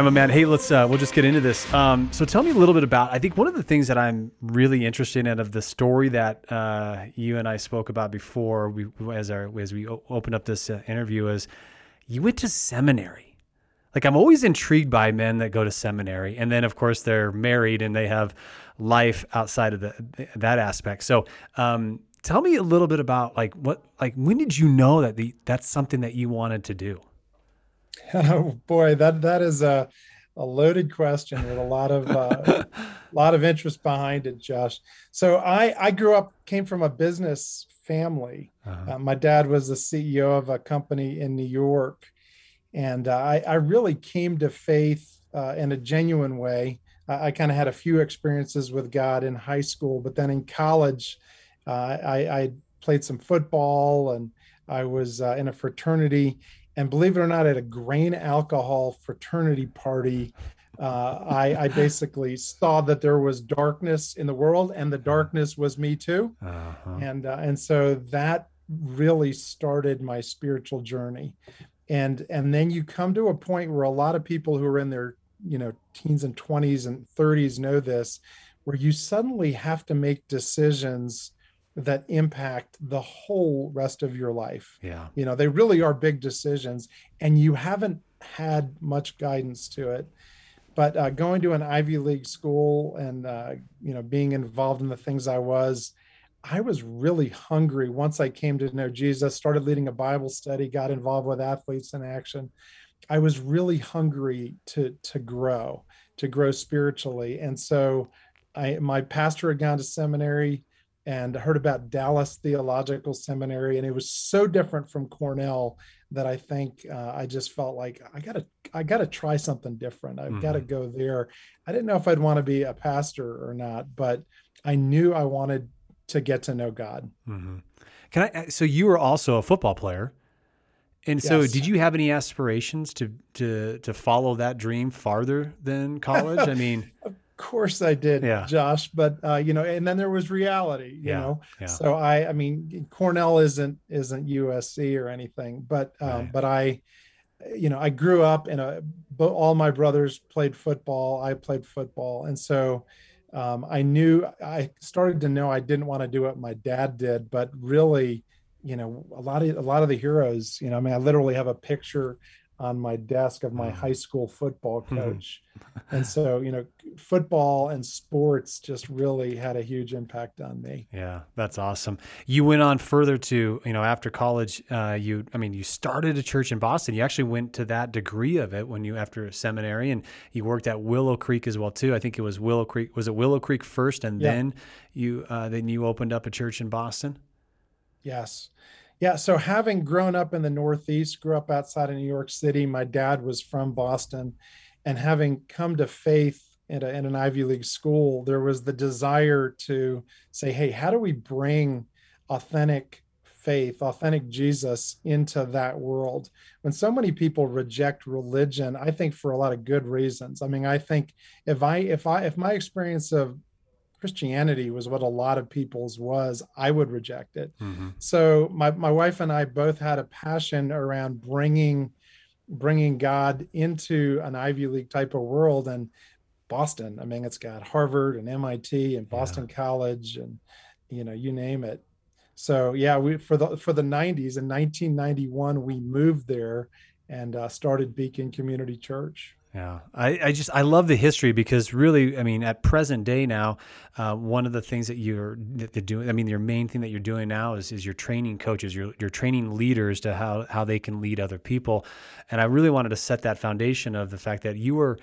Right, my man. Hey, let's uh, we'll just get into this. Um, so tell me a little bit about. I think one of the things that I'm really interested in of the story that uh, you and I spoke about before we as our as we opened up this uh, interview is you went to seminary. Like I'm always intrigued by men that go to seminary, and then of course they're married and they have life outside of the that aspect. So um, tell me a little bit about like what like when did you know that the that's something that you wanted to do? Oh boy, that that is a a loaded question with a lot of uh, lot of interest behind it, Josh. So I I grew up came from a business family. Uh-huh. Uh, my dad was the CEO of a company in New York, and uh, I I really came to faith uh, in a genuine way. I, I kind of had a few experiences with God in high school, but then in college, uh, I, I played some football and I was uh, in a fraternity and believe it or not, at a grain alcohol fraternity party, uh, I, I, basically saw that there was darkness in the world, and the darkness was me too. Uh-huh. And uh, and so that really started my spiritual journey. And and then you come to a point where a lot of people who are in their you know teens and 20s and 30s know this, where you suddenly have to make decisions that impact the whole rest of your life. Yeah. You know, they really are big decisions and you haven't had much guidance to it. But uh, going to an Ivy League school and, uh, you know, being involved in the things I was, I was really hungry once I came to know Jesus, started leading a Bible study, got involved with athletes in action. I was really hungry to to grow, to grow spiritually. And so I my pastor had gone to seminary and I heard about Dallas Theological Seminary, and it was so different from Cornell that I think uh, I just felt like I gotta I gotta try something different. I've mm-hmm. got to go there. I didn't know if I'd want to be a pastor or not, but I knew I wanted to get to know God. Mm-hmm. Can I? So you were also a football player. And so, yes. did you have any aspirations to to to follow that dream farther than college? I mean, course I did, yeah. Josh. But uh, you know, and then there was reality, you yeah. know. Yeah. So I, I mean, Cornell isn't isn't USC or anything, but um, right. but I, you know, I grew up in a. All my brothers played football. I played football, and so um, I knew I started to know I didn't want to do what my dad did, but really, you know, a lot of a lot of the heroes. You know, I mean, I literally have a picture on my desk of my mm. high school football hmm. coach. and so, you know, football and sports just really had a huge impact on me. Yeah, that's awesome. You went on further to, you know, after college, uh, you, I mean, you started a church in Boston. You actually went to that degree of it when you, after seminary, and you worked at Willow Creek as well, too. I think it was Willow Creek. Was it Willow Creek first? And yeah. then you, uh, then you opened up a church in Boston? Yes. Yeah, so having grown up in the Northeast, grew up outside of New York City, my dad was from Boston, and having come to faith in, a, in an Ivy League school, there was the desire to say, hey, how do we bring authentic faith, authentic Jesus into that world? When so many people reject religion, I think for a lot of good reasons. I mean, I think if I if I if my experience of Christianity was what a lot of people's was, I would reject it. Mm-hmm. So my my wife and I both had a passion around bringing bringing God into an Ivy League type of world and Boston. I mean, it's got Harvard and MIT and Boston yeah. College and you know, you name it. So yeah, we for the for the 90s in 1991 we moved there and uh, started Beacon Community Church. Yeah, I, I just I love the history because really, I mean, at present day now, uh, one of the things that you're that doing, I mean, your main thing that you're doing now is is you're training coaches, you're you're training leaders to how how they can lead other people, and I really wanted to set that foundation of the fact that you were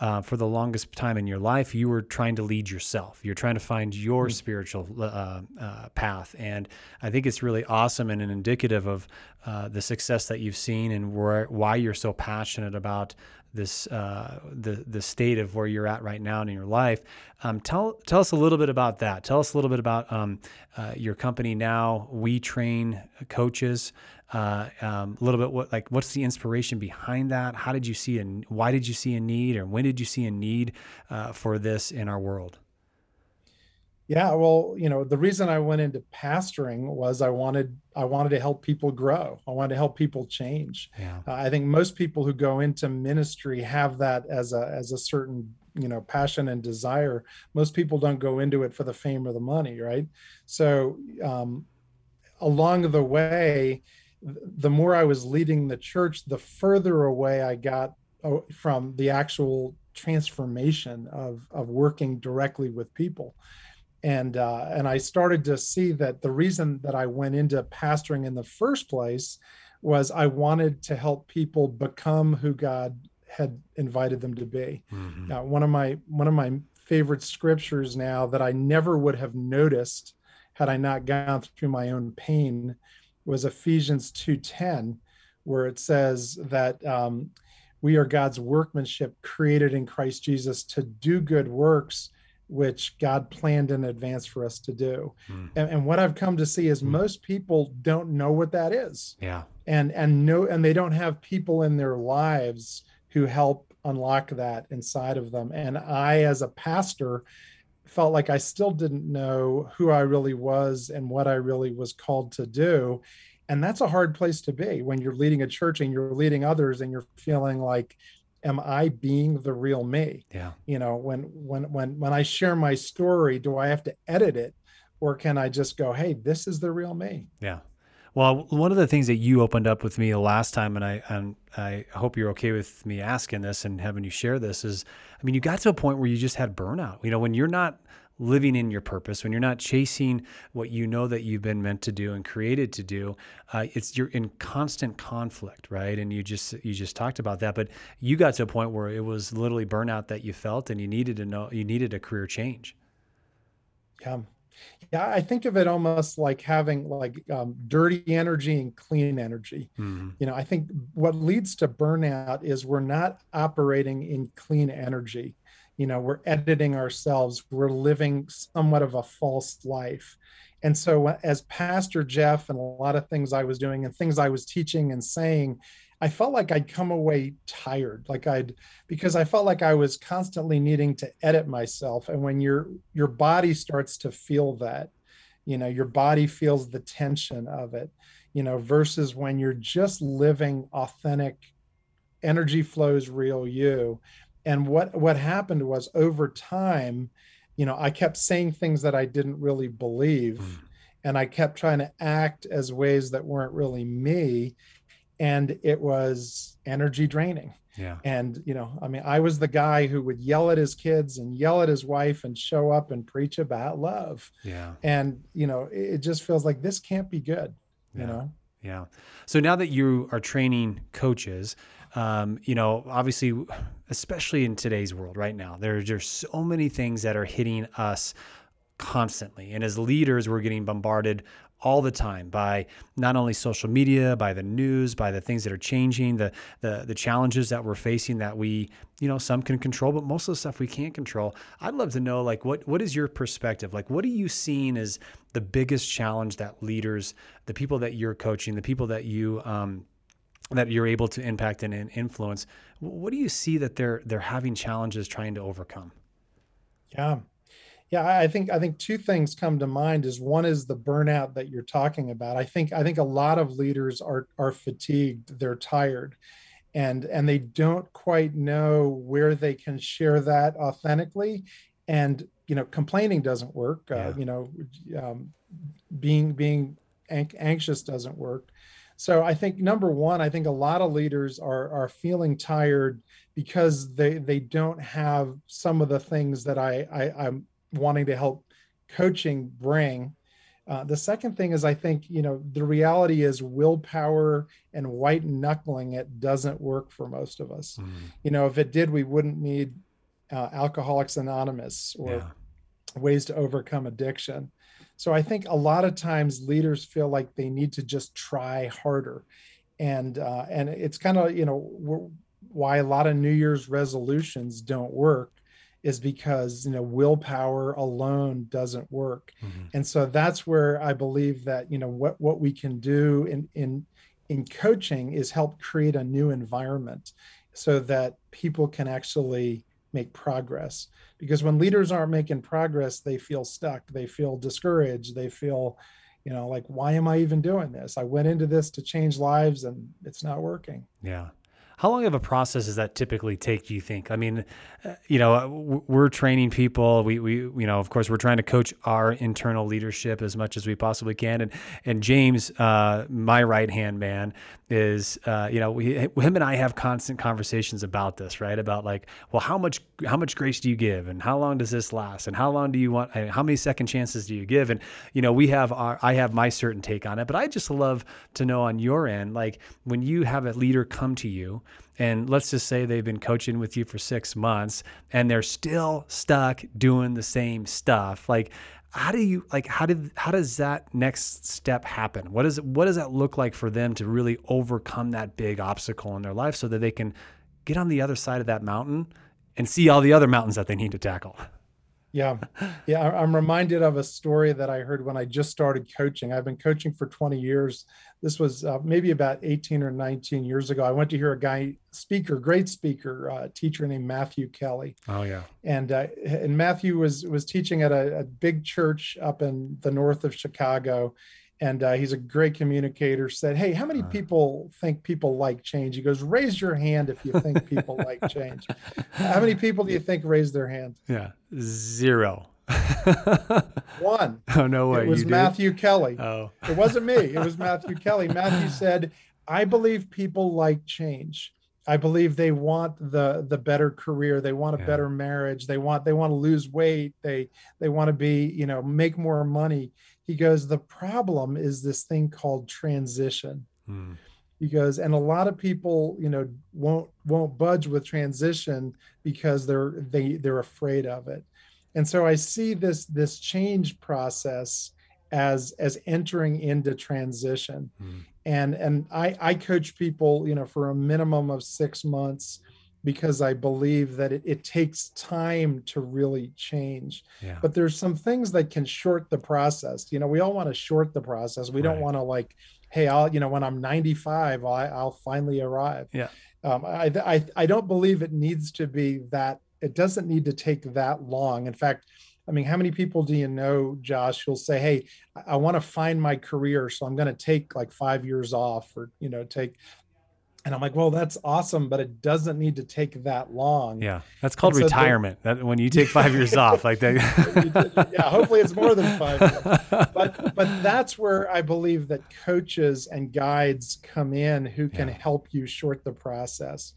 uh, for the longest time in your life, you were trying to lead yourself. You're trying to find your mm-hmm. spiritual uh, uh, path. And I think it's really awesome and an indicative of uh, the success that you've seen and where, why you're so passionate about this uh, the the state of where you're at right now in your life. Um, tell tell us a little bit about that. Tell us a little bit about um, uh, your company now. We train coaches uh, um, a little bit what like what's the inspiration behind that how did you see and why did you see a need or when did you see a need uh, for this in our world Yeah, well, you know, the reason I went into pastoring was I wanted I wanted to help people grow. I wanted to help people change. Yeah. Uh, I think most people who go into ministry have that as a as a certain you know passion and desire. Most people don't go into it for the fame or the money, right? So um, along the way, the more I was leading the church, the further away I got oh, from the actual transformation of of working directly with people and uh, and I started to see that the reason that I went into pastoring in the first place was I wanted to help people become who God had invited them to be. Mm-hmm. Uh, one of my one of my favorite scriptures now that I never would have noticed had I not gone through my own pain was Ephesians two ten, where it says that. Um, we are God's workmanship created in Christ Jesus to do good works which God planned in advance for us to do. Mm. And, and, what I've come to see is mm. most people don't know what that is. Yeah. And and no and they don't have people in their lives who help unlock that inside of them. And I as a pastor felt like I still didn't know who I really was and what I really was called to do. And that's a hard place to be when you're leading a church and you're leading others and you're feeling like am i being the real me? Yeah. You know when when when when i share my story do i have to edit it? Or can i just go hey this is the real me. Yeah. Well one of the things that you opened up with me the last time and i and i hope you're okay with me asking this and having you share this is i mean you got to a point where you just had burnout. You know when you're not living in your purpose, when you're not chasing what you know that you've been meant to do and created to do, uh, it's you're in constant conflict, right? And you just you just talked about that, but you got to a point where it was literally burnout that you felt, and you needed to know you needed a career change. Yeah, yeah, I think of it almost like having like um, dirty energy and clean energy. Mm-hmm. You know, I think what leads to burnout is we're not operating in clean energy you know we're editing ourselves we're living somewhat of a false life. And so as pastor jeff and a lot of things i was doing and things i was teaching and saying i felt like i'd come away tired like i'd because i felt like i was constantly needing to edit myself. And when your your body starts to feel that you know your body feels the tension of it you know versus when you're just living authentic energy flows real you and what what happened was over time you know i kept saying things that i didn't really believe mm. and i kept trying to act as ways that weren't really me and it was energy draining. Yeah. And you know i mean i was the guy who would yell at his kids and yell at his wife and show up and preach about love. Yeah. And you know it just feels like this can't be good yeah. you know? Yeah. So now that you are training coaches um, you know, obviously, especially in today's world right now, there's just so many things that are hitting us constantly. And as leaders, we're getting bombarded all the time by not only social media, by the news, by the things that are changing, the the the challenges that we're facing that we, you know, some can control, but most of the stuff we can't control. I'd love to know like what what is your perspective? Like what are you seeing as the biggest challenge that leaders, the people that you're coaching, the people that you um, that you're able to impact and influence. What do you see that they're they're having challenges trying to overcome? Yeah. Yeah, I think I think two things come to mind is one is the burnout that you're talking about. I think I think a lot of leaders are are fatigued, they're tired and and they don't quite know where they can share that authentically and you know complaining doesn't work uh, yeah. uh, you know um, being being anxious doesn't work so I think number one, I think a lot of leaders are are feeling tired because they they don't have some of the things that I, I am wanting to help coaching bring. Uh, the second thing is I think you know the reality is willpower and white knuckling it doesn't work for most of us. Mm. You know, if it did, we wouldn't need uh, Alcoholics Anonymous or yeah. ways to overcome addiction. So I think a lot of times leaders feel like they need to just try harder, and uh, and it's kind of you know why a lot of New Year's resolutions don't work is because you know willpower alone doesn't work mm-hmm. and so that's where i believe that you know what what we can do in in in coaching is help create a new environment so that people can actually make progress. Because when leaders aren't making progress they feel stuck they feel discouraged they feel you know like why am i even doing this? I went into this to change lives and it's not working. Yeah how long of a process does that typically take? Do you think? I mean, uh, you know, we're training people. We, we, you know, of course, we're trying to coach our internal leadership as much as we possibly can. And and James, uh, my right hand man, is, uh, you know, we, him and I have constant conversations about this, right? About like, well, how much how much grace do you give, and how long does this last, and how long do you want, and how many second chances do you give? And you know, we have our, I have my certain take on it, but I just love to know on your end, like when you have a leader come to you and let's just say they've been coaching with you for six months and they're still stuck doing the same stuff. Like how do you like how did how does that next step happen? What does what does that look like for them to really overcome that big obstacle in their life so that they can get on the other side of that mountain and see all the other mountains that they need to tackle yeah. Yeah. I'm reminded of a story that I heard when I just started coaching. I've been coaching for 20 years. This was uh, maybe about 18 or 19 years ago. I went to hear a guy, speaker, great speaker, uh, teacher named Matthew Kelly. Oh, yeah. And, uh, and Matthew was, was teaching at a, a big church up in the north of Chicago and uh, he's a great communicator said hey how many people think people like change? He goes raise your hand if you think people like change. How many people do you think raise their hand? Yeah zero. One. Oh no way it was matthew kelly. Oh. It wasn't me it was matthew kelly. Matthew said i believe people like change. I believe they want the the better career. They want a yeah. better marriage. They want they want to lose weight. They they want to be you know make more money he goes the problem is this thing called transition hmm. he goes and a lot of people you know won't won't budge with transition because they're they they're afraid of it and so i see this this change process as as entering into transition hmm. and and i i coach people you know for a minimum of six months because I believe that it, it takes time to really change. Yeah. But there's some things that can short the process. You know, we all want to short the process. We right. don't want to like, hey, I'll, you know, when I'm 95, I, I'll finally arrive. Yeah. Um, I, I, I don't believe it needs to be that, it doesn't need to take that long. In fact, I mean, how many people do you know, Josh, who'll say, Hey, I, I want to find my career. So I'm going to take like five years off or, you know, take and I'm like, well, that's awesome, but it doesn't need to take that long. Yeah, that's called so retirement. That when you take five years off, like that. yeah, hopefully it's more than five. Years. But but that's where I believe that coaches and guides come in who can yeah. help you short the process.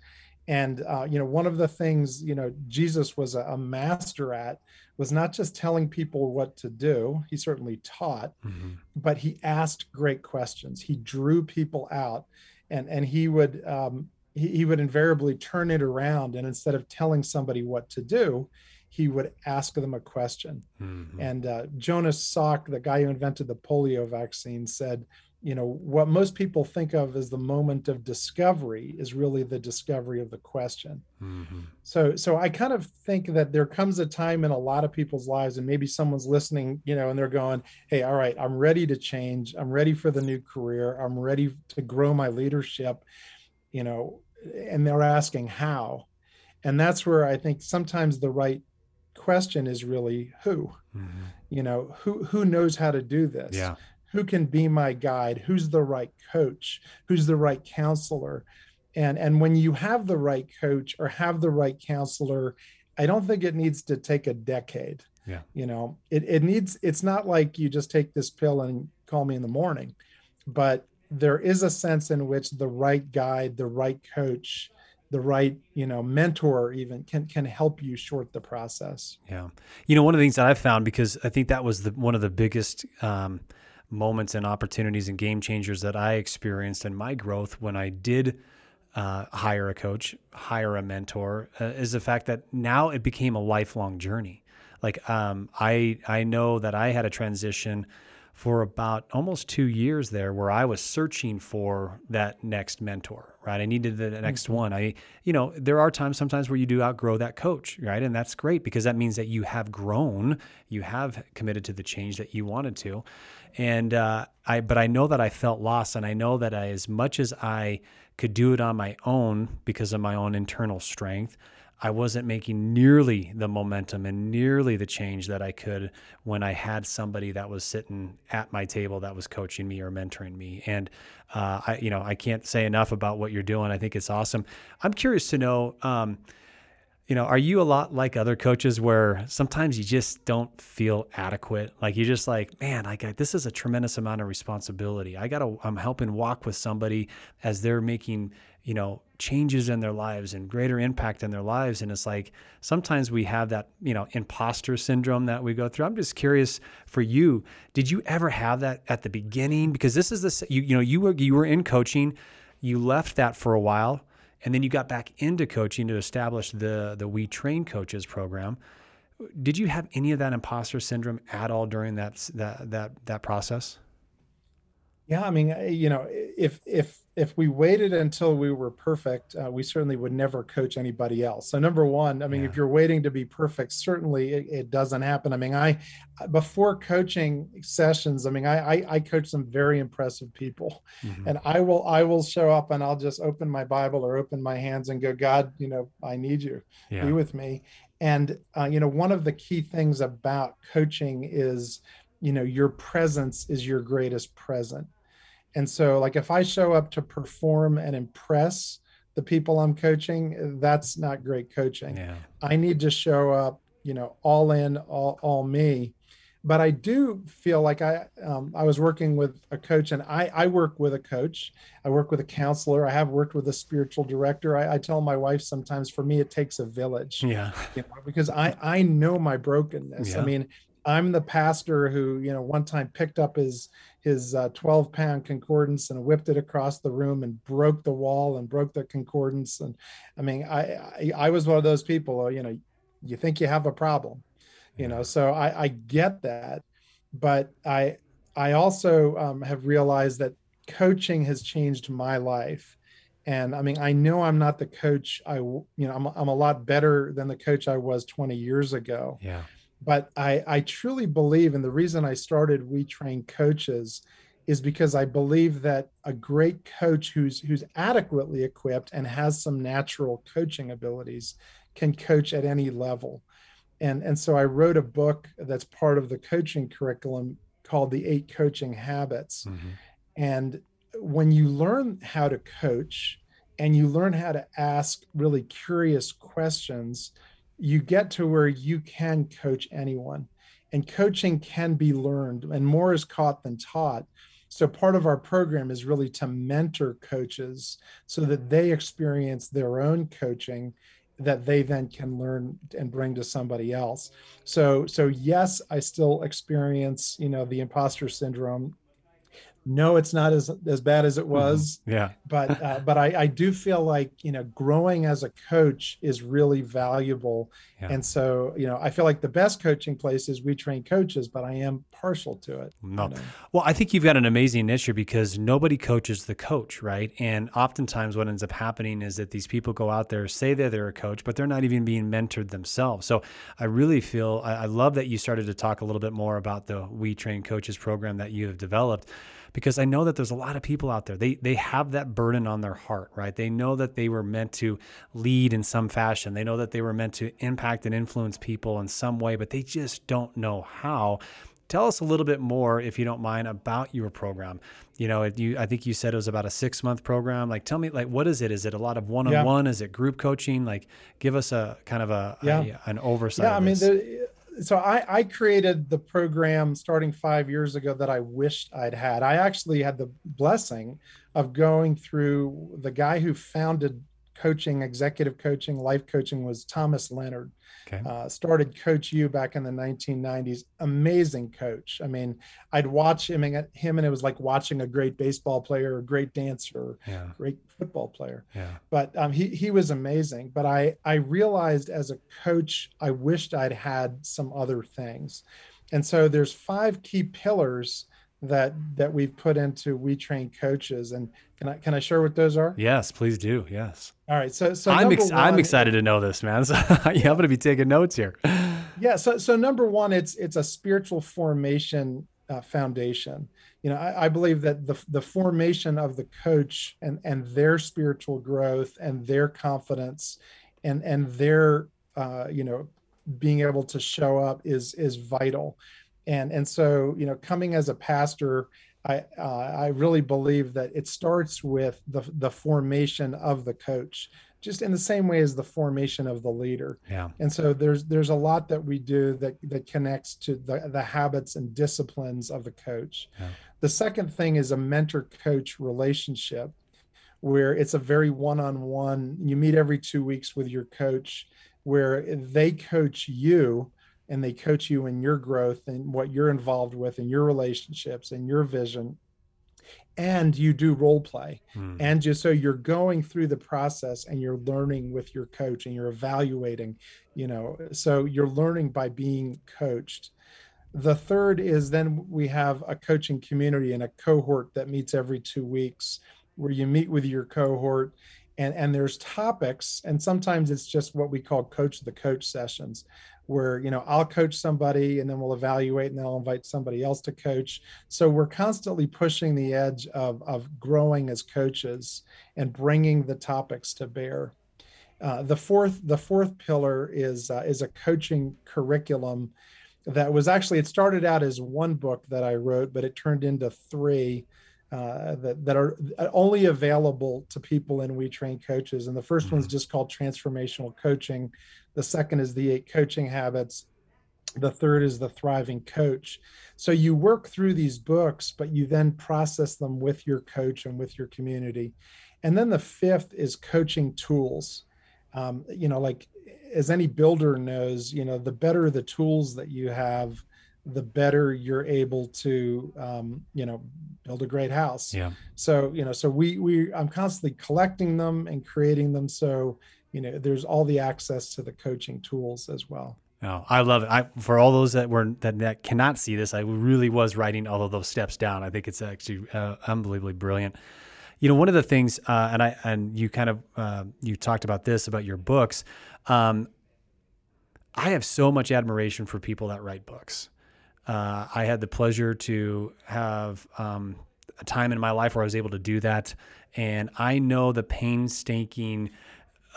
And uh, you know, one of the things you know Jesus was a, a, master at was not just telling people what to do. He certainly taught, mm-hmm. but he asked great questions. He drew people out and and he would um, he, he would invariably turn it around and instead of telling somebody what to do he would ask them a question mm-hmm. and uh, jonas salk the guy who invented the polio vaccine said you know what most people think of as the moment of discovery is really the discovery of the question. Mm-hmm. so so i kind of think that there comes a time in a lot of people's lives and maybe someone's listening you know and they're going hey all right i'm ready to change. I'm ready for the new career. I'm ready to grow my leadership you know and they're asking how. And that's where i think sometimes the right question is really who. Mm-hmm. you know who who knows how to do this? Yeah who can be my guide? Who's the right coach? Who's the right counselor? And and when you have the right coach or have the right counselor i don't think it needs to take a decade. Yeah. You know it, it needs it's not like you just take this pill and call me in the morning but there is a sense in which the right guide the right coach the right you know mentor even can can help you short the process. Yeah. You know one of the things that i've found because i think that was the one of the biggest um, moments and opportunities and game changers that I experienced in my growth when I did uh, hire a coach, hire a mentor, uh, is the fact that now it became a lifelong journey. Like um, I, I know that I had a transition for about almost two years there where I was searching for that next mentor, right? I needed the next mm-hmm. one. I, you know, there are times sometimes where you do outgrow that coach, right? And that's great because that means that you have grown, you have committed to the change that you wanted to. And uh, I, but I know that I felt lost, and I know that I, as much as I could do it on my own because of my own internal strength, I wasn't making nearly the momentum and nearly the change that I could when I had somebody that was sitting at my table that was coaching me or mentoring me. And uh, I, you know, I can't say enough about what you're doing. I think it's awesome. I'm curious to know. Um, you know, are you a lot like other coaches where sometimes you just don't feel adequate? Like you're just like, man, I, this is a tremendous amount of responsibility. I got to, I'm helping walk with somebody as they're making, you know, changes in their lives and greater impact in their lives. And it's like sometimes we have that, you know, imposter syndrome that we go through. I'm just curious for you, did you ever have that at the beginning? Because this is the, you, you know, you were, you were in coaching, you left that for a while and then you got back into coaching to establish the the We Train Coaches program. Did you have any of that imposter syndrome at all during that that that that process? Yeah, I mean, you know, if if if we waited until we were perfect, uh, we certainly would never coach anybody else. So number one, I mean, yeah. if you're waiting to be perfect, certainly it, it, doesn't happen. I mean, I before coaching sessions, I mean, I I, I coach some very impressive people, mm-hmm. and I will I will show up and I'll just open my Bible or open my hands and go, God, you know, I need you, yeah. be with me. And uh, you know, one of the key things about coaching is, you know, your presence is your greatest present and so, like, if I show up to perform and impress the people I'm coaching, that's not great coaching. Yeah. I need to show up, you know, all in, all, all me. But I do feel like I um, I was working with a coach, and I I work with a coach. I work with a counselor. I have worked with a spiritual director. I, I tell my wife sometimes, for me, it takes a village. Yeah. You know, because I I know my brokenness. Yeah. I mean, I'm the pastor who, you know, one time picked up his his uh, 12 pound concordance and whipped it across the room and broke the wall and broke the concordance. And I mean, I, I, I was one of those people, you know, you think you have a problem, you know, so I, I get that. But I, I also um, have realized that coaching has changed my life. And I mean, I know I'm not the coach I, you know, I'm, I'm a lot better than the coach I was 20 years ago. Yeah but I, I truly believe, and the reason I started We Train Coaches is because I believe that a great coach who's who's adequately equipped and has some natural coaching abilities can coach at any level. And, and so I wrote a book that's part of the coaching curriculum called The Eight Coaching Habits. Mm-hmm. And when you learn how to coach and you learn how to ask really curious questions, you get to where you can coach anyone and coaching can be learned and more is caught than taught. So part of our program is really to mentor coaches so that mm-hmm. they experience their own coaching that they then can learn and bring to somebody else. So so yes i still experience you know the imposter syndrome no it's not as as bad as it mm-hmm. was mm-hmm. yeah but uh, but I, I do feel like you know growing as a coach is really valuable yeah. and so you know i feel like the best coaching place is we train coaches but i am partial to it no. You know? well i think you've got an amazing issue because nobody coaches the coach right and oftentimes what ends up happening is that these people go out there say that they're a coach but they're not even being mentored themselves so i really feel I, I love that you started to talk a little bit more about the we train coaches program that you have developed because I know that there's a lot of people out there. They they have that burden on their heart, right? They know that they were meant to lead in some fashion. They know that they were meant to impact and influence people in some way, but they just don't know how. Tell us a little bit more, if you don't mind, about your program. You know, you I think you said it was about a six month program. Like, tell me, like, what is it? Is it a lot of one on one? Is it group coaching? Like, give us a kind of a, yeah. a an oversight. Yeah, I mean, the, so I, I created the program starting five years ago that I wished I'd had. I actually had the blessing of going through the guy who founded coaching, executive coaching, life coaching was Thomas Leonard. Okay. Uh, started Coach U back in the 1990s. Amazing coach. I mean, I'd watch him and him, and it was like watching a great baseball player, a great dancer, yeah. great football player. Yeah. But um, he he was amazing. But I I realized as a coach, I wished I'd had some other things, and so there's five key pillars that that we've put into we train coaches and can i can i share what those are? Yes please do yes. All right so so i'm, ex- one, I'm excited to know this man so yeah, i'm going to be taking notes here. Yeah so so number one it's it's a spiritual formation uh, foundation. You know I, I believe that the the formation of the coach and and their spiritual growth and their confidence and and their uh, you know being able to show up is is vital and and so you know coming as a pastor I uh, I really believe that it starts with the the formation of the coach, just in the same way as the formation of the leader. Yeah. And so there's there's a lot that we do that that connects to the the habits and disciplines of the coach. Yeah. The second thing is a mentor coach relationship, where it's a very one on one. You meet every two weeks with your coach, where they coach you and they coach you in your growth and what you're involved with and your relationships and your vision. And you do role play. Mm. and just so you're going through the process and you're learning with your coach and you're evaluating you know so you're learning by being coached. The third is then we have a coaching community and a cohort that meets every two weeks where you meet with your cohort and and there's topics and sometimes it's just what we call coach the coach sessions where you know I'll coach somebody and then we'll evaluate and then I'll invite somebody else to coach. So we're constantly pushing the edge of of growing as coaches and bringing the topics to bear. Uh, the fourth the fourth pillar is uh, is a coaching curriculum that was actually it started out as one book that I wrote, but it turned into three. Uh, that, that are only available to people in We Train Coaches. And the 1st mm-hmm. one's just called Transformational Coaching. The second is the eight coaching habits. The third is the thriving coach. So you work through these books, but you then process them with your coach and with your community. And then the fifth is coaching tools. Um, you know, like as any builder knows, you know, the better the tools that you have, the better you're able to, um, you know, build a great house. Yeah. So, you know, so we, we, I'm constantly collecting them and creating them. So you know there's all the access to the coaching tools as well Oh, I love it. I, for all those that were that, that cannot see this, I really was writing all of those steps down. I think it's actually uh, unbelievably brilliant. You know, one of the things, uh, and I and you kind of uh, you talked about this about your books. Um, I have so much admiration for people that write books. Uh, I had the pleasure to have um, a time in my life where I was able to do that, and I know the painstaking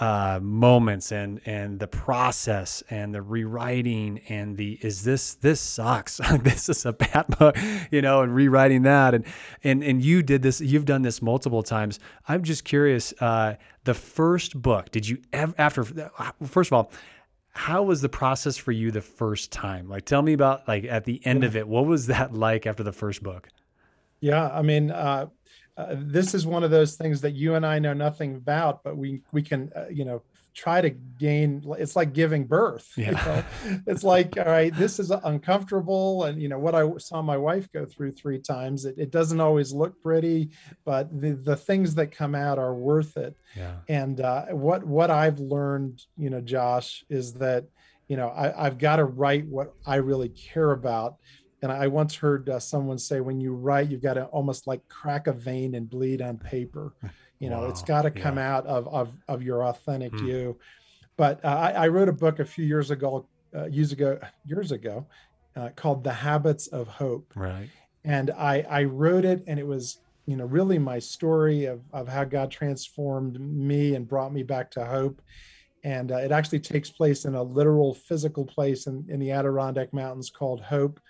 uh, moments and and the process and the rewriting and the is this this sucks. This is a bad book you know and rewriting that. And and and you did this you've done this multiple times. I'm just curious uh, the first book did you ever after first of all how was the process for you the first time like tell me about like at the end yeah. of it what was that like after the first book yeah i mean uh, uh, this is one of those things that you and I know nothing about, but we we can uh, you know try to gain. It's like giving birth. Yeah. You know? it's like all right, this is uncomfortable, and you know what I saw my wife go through three times. It, it doesn't always look pretty, but the the things that come out are worth it. Yeah. And uh, what what I've learned, you know, Josh, is that you know I, I've got to write what I really care about and I once heard uh, someone say, when you write, you've got to almost like crack a vein and bleed on paper. You know, wow. it's got to come yeah. out of, of, of your authentic mm. you. But uh, I, I, wrote a book a few years ago, uh, years ago, years ago, uh, called The Habits of Hope. Right. And I, I wrote it, and it was, you know, really my story of, of how God transformed me and brought me back to hope. And uh, it actually takes place in a literal physical place in, in the Adirondack Mountains called Hope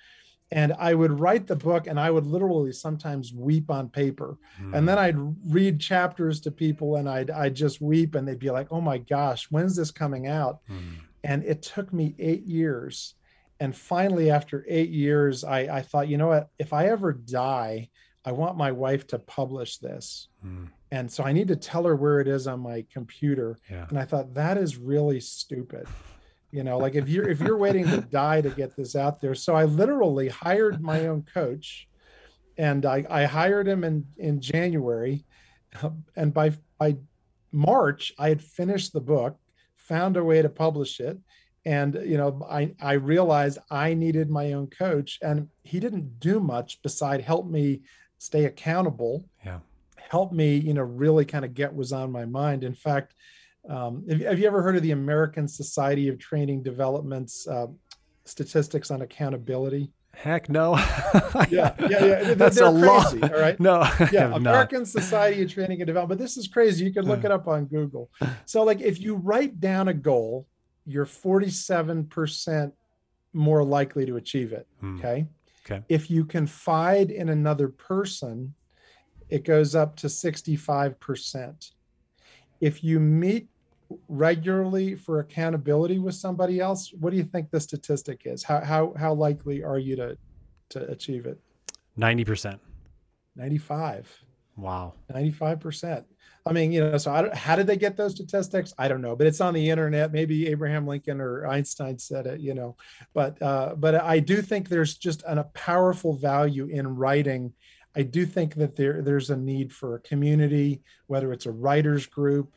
and I would write the book and I would literally sometimes weep on paper. Mm. And then hmm. I'd read chapters to people and I'd, I'd just weep and they'd be like, oh my gosh, when's this coming out? Mm. And it took me eight years. And finally, after eight years, I, I thought, you know what? If I ever die, I want my wife to publish this. Mm. And so I need to tell her where it is on my computer. Yeah. And I thought, that is really stupid you know like if you're if you're waiting to die to get this out there. So i literally hired my own coach and i i hired him in in january. And by by march i had finished the book found a way to publish it and you know i i realized i needed my own coach and he didn't do much beside help me stay accountable yeah. help me you know really kind of get was on my mind. In fact um, have, have, you ever heard of the American Society of Training Development's uh, statistics on accountability? Heck no. yeah, yeah, yeah. That's They're a lot. crazy, All right. No. yeah, I'm not. American Society of Training and Development. This is crazy. You can look it up on Google. So, like, if you write down a goal, you're 47% more likely to achieve it. Hmm. Okay. Okay. If you confide in another person, it goes up to 65%. If you meet regularly for accountability with somebody else, what do you think the statistic is? How how how likely are you to to achieve it? 90%. 95. Wow. 95%. I mean, you know, so I don't, how did they get those statistics? I don't know, but it's on the internet. Maybe Abraham Lincoln or Einstein said it, you know, but, uh, but I do think there's just an, a powerful value in writing. I do think that there, there's a need for a community, whether it's a writers group.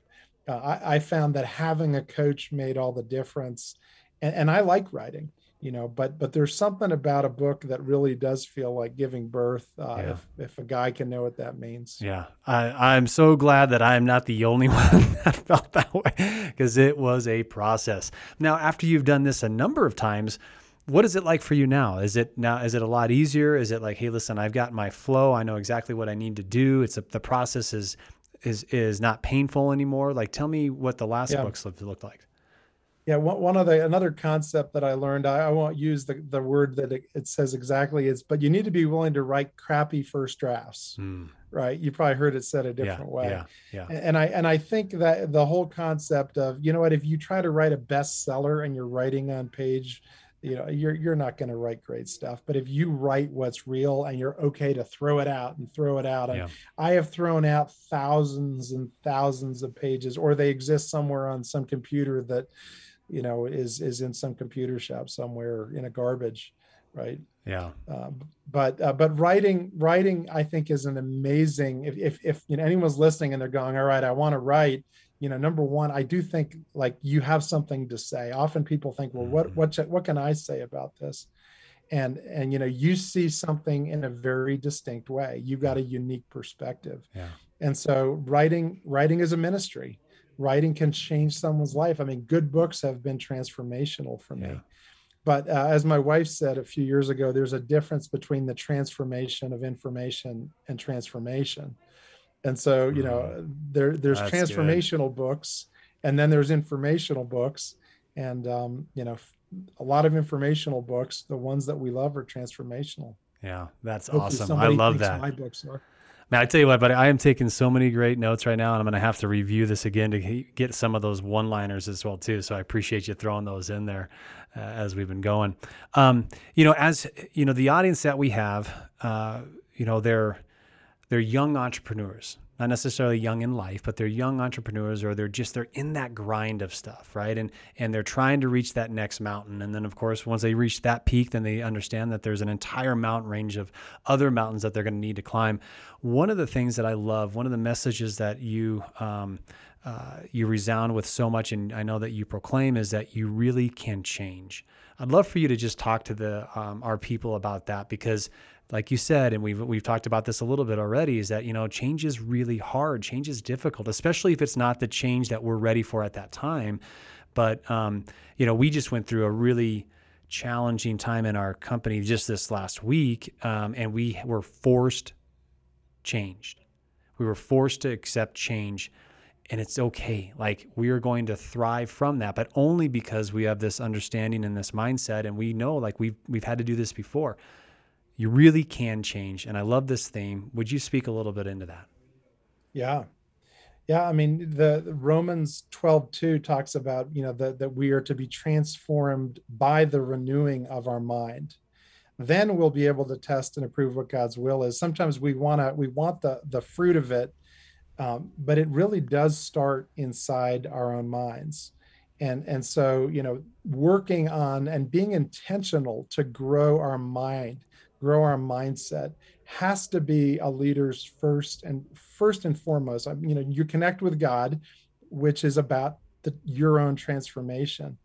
Uh, I, I found that having a coach made all the difference. And, and I like writing you know but but there's something about a book that really does feel like giving birth uh, Yeah. if if a guy can know what that means Yeah, I, I'm so glad that I'm not the only one that felt that way because it was a process. Now, after you've done this a number of times, what is it like for you now? Is it now? Is it a lot easier? Is it like, hey, listen, I've got my flow. I know exactly what I need to do. It's a, the process is is is not painful anymore. Like, tell me what the last Yeah. books looked, looked like. yeah one, one of the another concept that i learned i, I won't use the, the word that it, it says exactly is but you need to be willing to write crappy first drafts Hmm. right you probably heard it said a yeah, different way yeah, yeah, and i and i think that the whole concept of you know what if you try to write a bestseller and you're writing on page you know you're you're not going to write great stuff but if you write what's real and you're okay to throw it out and throw it out and Yeah. i have thrown out thousands and thousands of pages or they exist somewhere on some computer that you know is is in some computer shop somewhere in a garbage right yeah. uh, but uh, but writing writing I think is an amazing if, if if you know anyone's listening and they're going all right I want to write you know number one I do think like you have something to say. Often people think well what Mhm. what what can I say about this? And and you know you see something in a very distinct way. You've got a unique perspective. Yeah. and so writing writing is a ministry. Writing can change someone's life. I mean good books have been transformational for me. Yeah. but uh, as my wife said a few years ago there's a difference between the transformation of information and transformation and so you know there there's Mm-hmm. That's good. transformational books and then there's informational books and um, you know a lot of informational books the ones that we love are transformational Yeah. That's Hopefully awesome. I love that. my books are Man, I tell you what, buddy, I am taking so many great notes right now, and I'm going to have to review this again to get some of those one-liners as well too. So I appreciate you throwing those in there uh, as we've been going. Um, you know, as you know, the audience that we have, uh, you know, they're they're young entrepreneurs, not necessarily young in life, but they're young entrepreneurs, or they're just they're in that grind of stuff, right? And and they're trying to reach that next mountain, and then of course, once they reach that peak, then they understand that there's an entire mountain range of other mountains that they're going to need to climb. One of the things that I love, one of the messages that you um, uh, you resound with so much, and I know that you proclaim, is that you really can change. I'd love for you to just talk to the um, our people about that because, like you said, and we've we've talked about this a little bit already, is that you know change is really hard, change is difficult, especially if it's not the change that we're ready for at that time. But um, you know, we just went through a really challenging time in our company just this last week, um, and we were forced changed. We were forced to accept change and it's okay. Like we are going to thrive from that, but only because we have this understanding and this mindset and we know like we've we've had to do this before. You really can change and I love this theme. Would you speak a little bit into that? Yeah. Yeah, I mean the, the Romans 12, 2 talks about, you know, that that we are to be transformed by the renewing of our mind. Then we'll be able to test and approve what God's will is. Sometimes we want to we want the the fruit of it, um, but it really does start inside our own minds. And and so, you know, working on and being intentional to grow our mind, grow our mindset has to be a leader's first and first and foremost. I mean, you know, you connect with God, which is about the, your own transformation.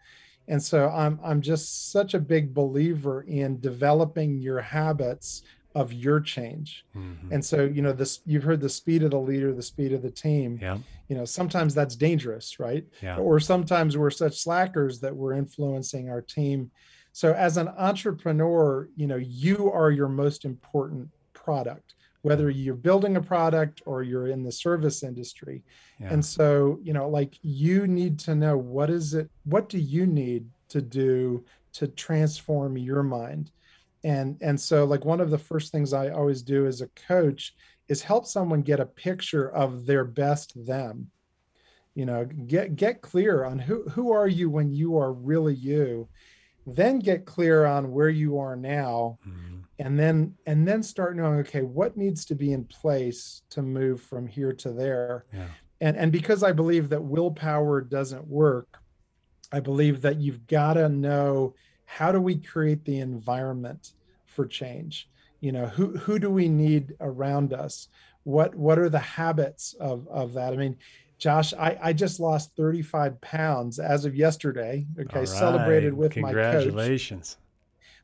And so I'm I'm just such a big believer in developing your habits of your change. Mhm. And so, you know, this you've heard the speed of the leader, the speed of the team. Yeah. You know, sometimes that's dangerous, right? Yeah. Or sometimes we're such slackers that we're influencing our team. So as an entrepreneur, you know, you are your most important product, whether mm-hmm. you're building a product or you're in the service industry. Yeah. And so, you know, like you need to know what is it, what do you need to do to transform your mind? And and so like one of the first things I always do as a coach is help someone get a picture of their best them you know get get clear on who who are you when you are really you then get clear on where you are now mm-hmm. and then and then start knowing okay what needs to be in place to move from here to there yeah. and and because i believe that willpower doesn't work i believe that you've got to know how do we create the environment for change you know who who do we need around us what what are the habits of of that i mean josh i i just lost 35 pounds as of yesterday. Okay right. celebrated with my coach. Congratulations.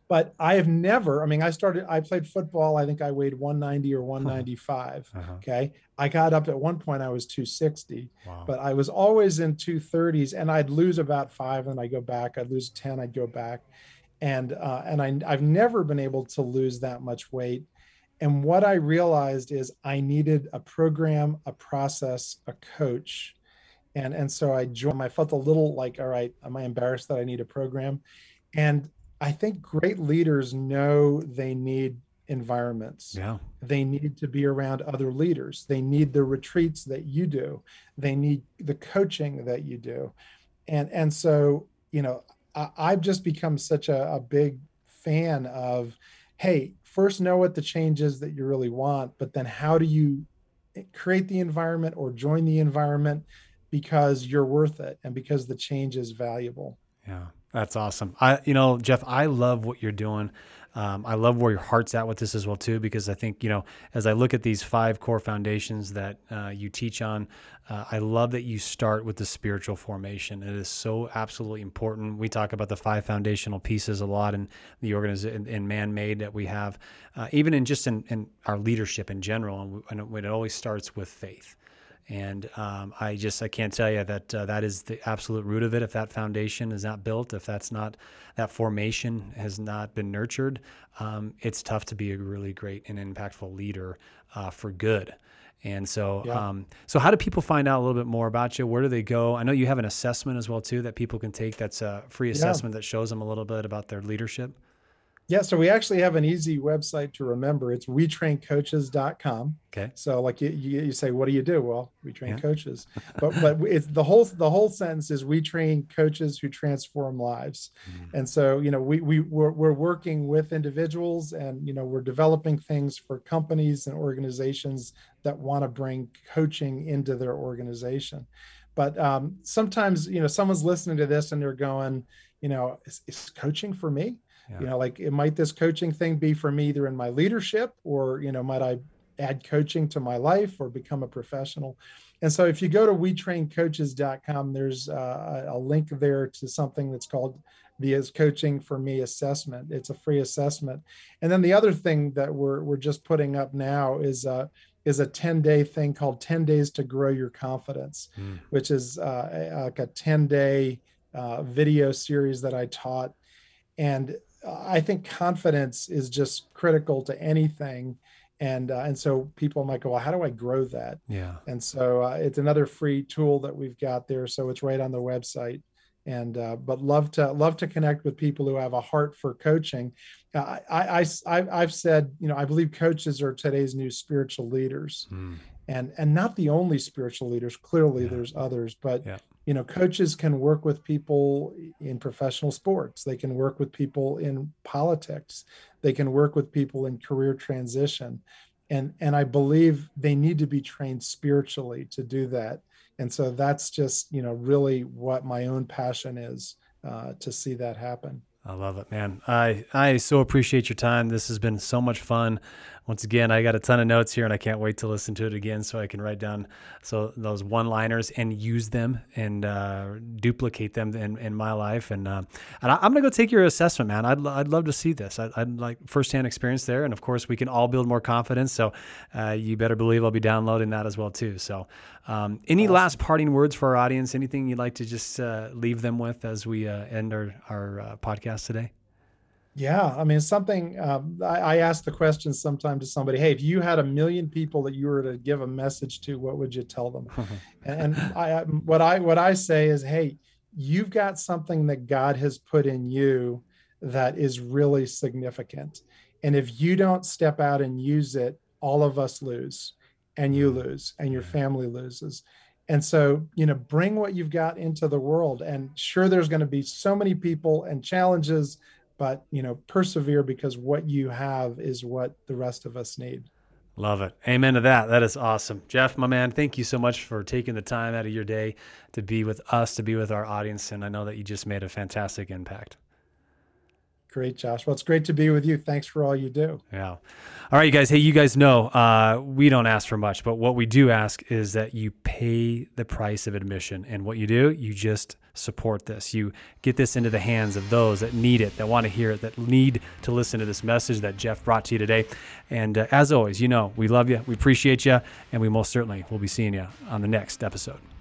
But i have never i mean i started i played football. I think i weighed 190 or 195 uh-huh. okay? I got up at one point i was 260 wow. but i was always in 230s and i'd lose about five and i go back. I'd lose 10 i'd go back. And uh, and I, I've never been able to lose that much weight. And what I realized is I needed a program, a process, a coach, and and so I joined. I felt a little like, all right, am I embarrassed that I need a program? And I think great leaders know they need environments. Yeah. They need to be around other leaders. They need the retreats that you do. They need the coaching that you do. And and so, you know, I've just become such a, a big fan of, hey, first know what the change is that you really want, but then how do you create the environment or join the environment because you're worth it and because the change is valuable. Yeah, that's awesome. I, you know, Jeff, I love what you're doing. Um, I love where your heart's at with this as well too, because I think you know, as I look at these five core foundations that uh, you teach on, uh, I love that you start with the spiritual formation. It is so absolutely important. We talk about the five foundational pieces a lot in the organization and man-made that we have, uh, even in just in, in, our leadership in general, and, and it always starts with faith. And um, I just I can't tell you that uh, that is the absolute root of it. If that foundation is not built, if that's not that formation has not been nurtured, um, it's tough to be a really great and impactful leader uh, for good. And so, yeah. um, so how do people find out a little bit more about you? Where do they go? I know you have an assessment as well too that people can take. That's a free assessment yeah. that shows them a little bit about their leadership. Yeah, so we actually have an easy website to remember. It's wetraincoaches.com. Okay. So like you, you, you say, what do you do? Well, we train yeah. coaches. But but it's the whole the whole sentence is we train coaches who transform lives. Mm. And so, you know, we we we're, we're working with individuals and you know, we're developing things for companies and organizations that want to bring coaching into their organization. But um, sometimes, you know, someone's listening to this and they're going, you know, is, is coaching for me? Yeah. you know like it might this coaching thing be for me either in my leadership or you know might i add coaching to my life or become a professional and so if you go to wetraincoaches.com there's uh, a link there to something that's called the is coaching for me assessment it's a free assessment and then the other thing that we're we're just putting up now is uh is a 10 day thing called 10 days to grow your confidence mm. which is uh, like a 10 day uh, video series that i taught and I think confidence is just critical to anything. And, uh, and so people might go, well, how do I grow that? Yeah. And so uh, it's another free tool that we've got there. So it's right on the website. And, uh, but love to, love to connect with people who have a heart for coaching. I, I, I, I've said, you know, I believe coaches are today's new spiritual leaders. Mm. And, and not the only spiritual leaders. Clearly, yeah. there's others, but yeah you know coaches can work with people in professional sports they can work with people in politics they can work with people in career transition and and i believe they need to be trained spiritually to do that and so that's just you know really what my own passion is uh, to see that happen I love it, man. I I so appreciate your time. This has been so much fun once again, I got a ton of notes here, and I can't wait to listen to it again so I can write down so those one-liners and use them and uh, duplicate them in, in my life. And uh, and I, am gonna go take your assessment, man. I'd I'd love to see this. I'd, I'd like firsthand experience there, and of course, we can all build more confidence. So uh, you better believe I'll be downloading that as well too. So, um, any awesome. last parting words for our audience? Anything you'd like to just uh, leave them with as we uh, end our our uh, podcast today? Yeah, I mean, something um, I, I ask the question sometime to somebody, hey, if you had a million people that you were to give a message to, what would you tell them? and I, what I what I say is, hey, you've got something that God has put in you that is really significant, and if you don't step out and use it, all of us lose, and you mm. lose, and your family loses. And so, you know, bring what you've got into the world. And sure, there's going to be so many people and challenges but you know persevere because what you have is what the rest of us need love it amen to that that is awesome jeff my man thank you so much for taking the time out of your day to be with us to be with our audience and i know that you just made a fantastic impact Great, Josh. Well, it's great to be with you. Thanks for all you do. Yeah. All right, you guys. Hey, you guys know uh, we don't ask for much, but what we do ask is that you pay the price of admission. And what you do, you just support this. You get this into the hands of those that need it, that want to hear it, that need to listen to this message that Jeff brought to you today. And uh, as always, you know, we love you, we appreciate you, and we most certainly will be seeing you on the next episode.